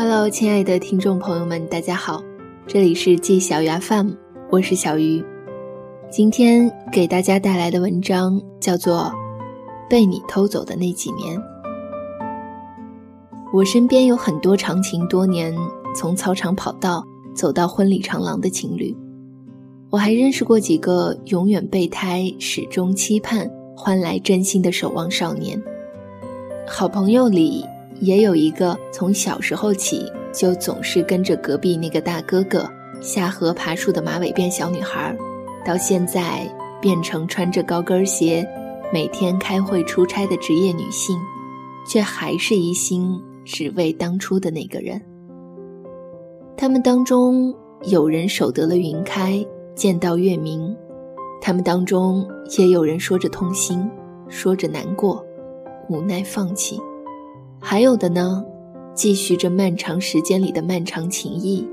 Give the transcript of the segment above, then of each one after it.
Hello，亲爱的听众朋友们，大家好，这里是季小鱼 FM，我是小鱼。今天给大家带来的文章叫做《被你偷走的那几年》。我身边有很多长情多年，从操场跑道走到婚礼长廊的情侣。我还认识过几个永远备胎、始终期盼换来真心的守望少年。好朋友里。也有一个从小时候起就总是跟着隔壁那个大哥哥下河爬树的马尾辫小女孩，到现在变成穿着高跟鞋每天开会出差的职业女性，却还是一心只为当初的那个人。他们当中有人守得了云开见到月明，他们当中也有人说着痛心，说着难过，无奈放弃。还有的呢，继续着漫长时间里的漫长情谊，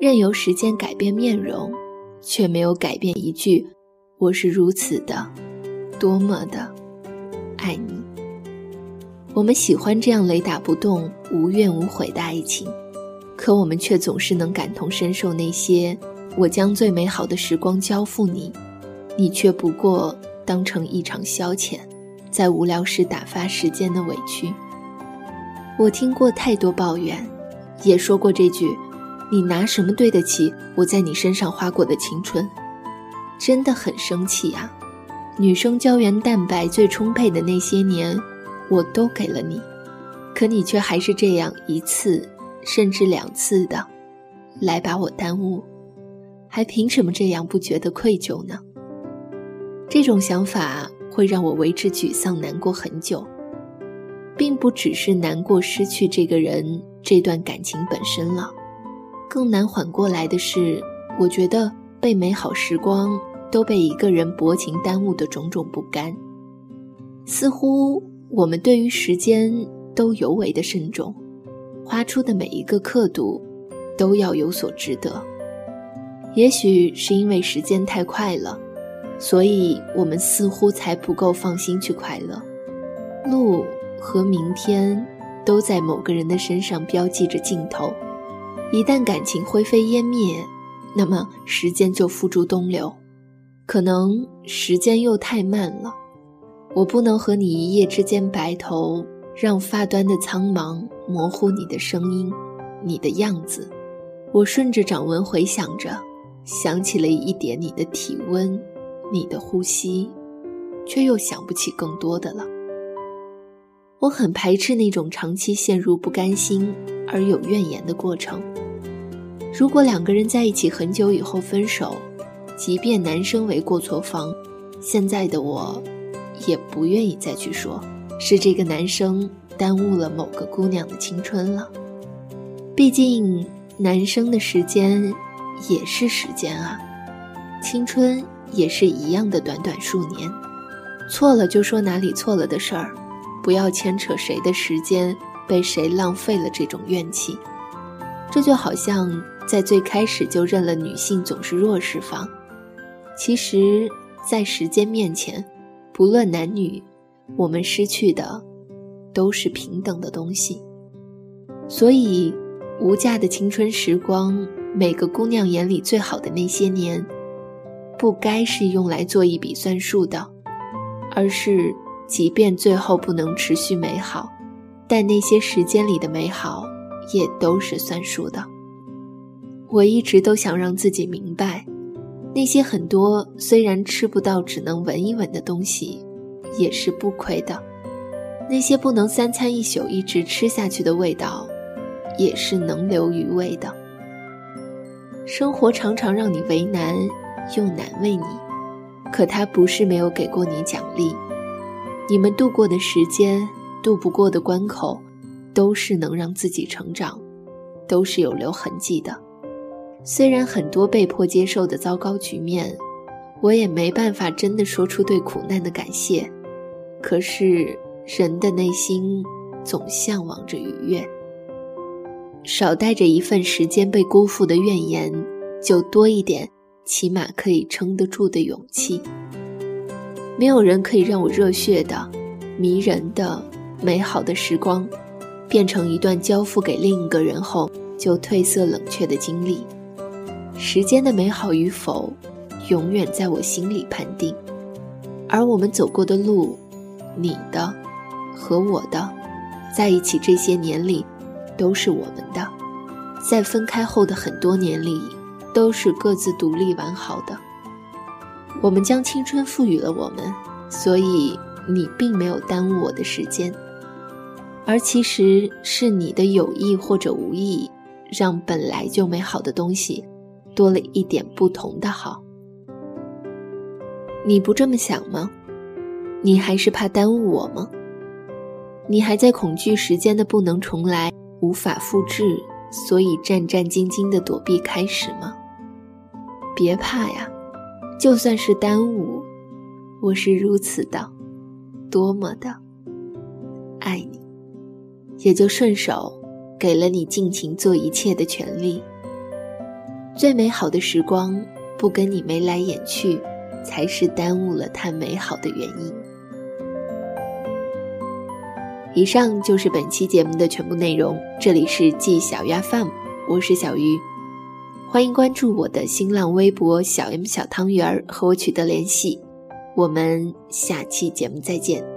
任由时间改变面容，却没有改变一句“我是如此的，多么的爱你”。我们喜欢这样雷打不动、无怨无悔的爱情，可我们却总是能感同身受那些“我将最美好的时光交付你，你却不过当成一场消遣，在无聊时打发时间的委屈”。我听过太多抱怨，也说过这句：“你拿什么对得起我在你身上花过的青春？”真的很生气啊！女生胶原蛋白最充沛的那些年，我都给了你，可你却还是这样一次，甚至两次的，来把我耽误，还凭什么这样不觉得愧疚呢？这种想法会让我为之沮丧难过很久。并不只是难过失去这个人、这段感情本身了，更难缓过来的是，我觉得被美好时光都被一个人薄情耽误的种种不甘。似乎我们对于时间都尤为的慎重，花出的每一个刻度都要有所值得。也许是因为时间太快了，所以我们似乎才不够放心去快乐。路。和明天，都在某个人的身上标记着尽头。一旦感情灰飞烟灭，那么时间就付诸东流。可能时间又太慢了，我不能和你一夜之间白头，让发端的苍茫模糊你的声音，你的样子。我顺着掌纹回想着，想起了一点你的体温，你的呼吸，却又想不起更多的了。我很排斥那种长期陷入不甘心而有怨言的过程。如果两个人在一起很久以后分手，即便男生为过错方，现在的我，也不愿意再去说，是这个男生耽误了某个姑娘的青春了。毕竟，男生的时间也是时间啊，青春也是一样的短短数年，错了就说哪里错了的事儿。不要牵扯谁的时间被谁浪费了这种怨气，这就好像在最开始就认了女性总是弱势方。其实，在时间面前，不论男女，我们失去的都是平等的东西。所以，无价的青春时光，每个姑娘眼里最好的那些年，不该是用来做一笔算数的，而是。即便最后不能持续美好，但那些时间里的美好也都是算数的。我一直都想让自己明白，那些很多虽然吃不到，只能闻一闻的东西，也是不亏的；那些不能三餐一宿一直吃下去的味道，也是能留余味的。生活常常让你为难，又难为你，可它不是没有给过你奖励。你们度过的时间，渡不过的关口，都是能让自己成长，都是有留痕迹的。虽然很多被迫接受的糟糕局面，我也没办法真的说出对苦难的感谢。可是人的内心总向往着愉悦，少带着一份时间被辜负的怨言，就多一点起码可以撑得住的勇气。没有人可以让我热血的、迷人的、美好的时光，变成一段交付给另一个人后就褪色冷却的经历。时间的美好与否，永远在我心里判定。而我们走过的路，你的和我的，在一起这些年里，都是我们的；在分开后的很多年里，都是各自独立完好的。我们将青春赋予了我们，所以你并没有耽误我的时间。而其实是你的有意或者无意，让本来就美好的东西，多了一点不同的好。你不这么想吗？你还是怕耽误我吗？你还在恐惧时间的不能重来、无法复制，所以战战兢兢的躲避开始吗？别怕呀，就算是耽误，我是如此的，多么的爱你。也就顺手给了你尽情做一切的权利。最美好的时光不跟你眉来眼去，才是耽误了它美好的原因。以上就是本期节目的全部内容。这里是季小鱼 FM，我是小鱼，欢迎关注我的新浪微博小 M 小汤圆儿和我取得联系。我们下期节目再见。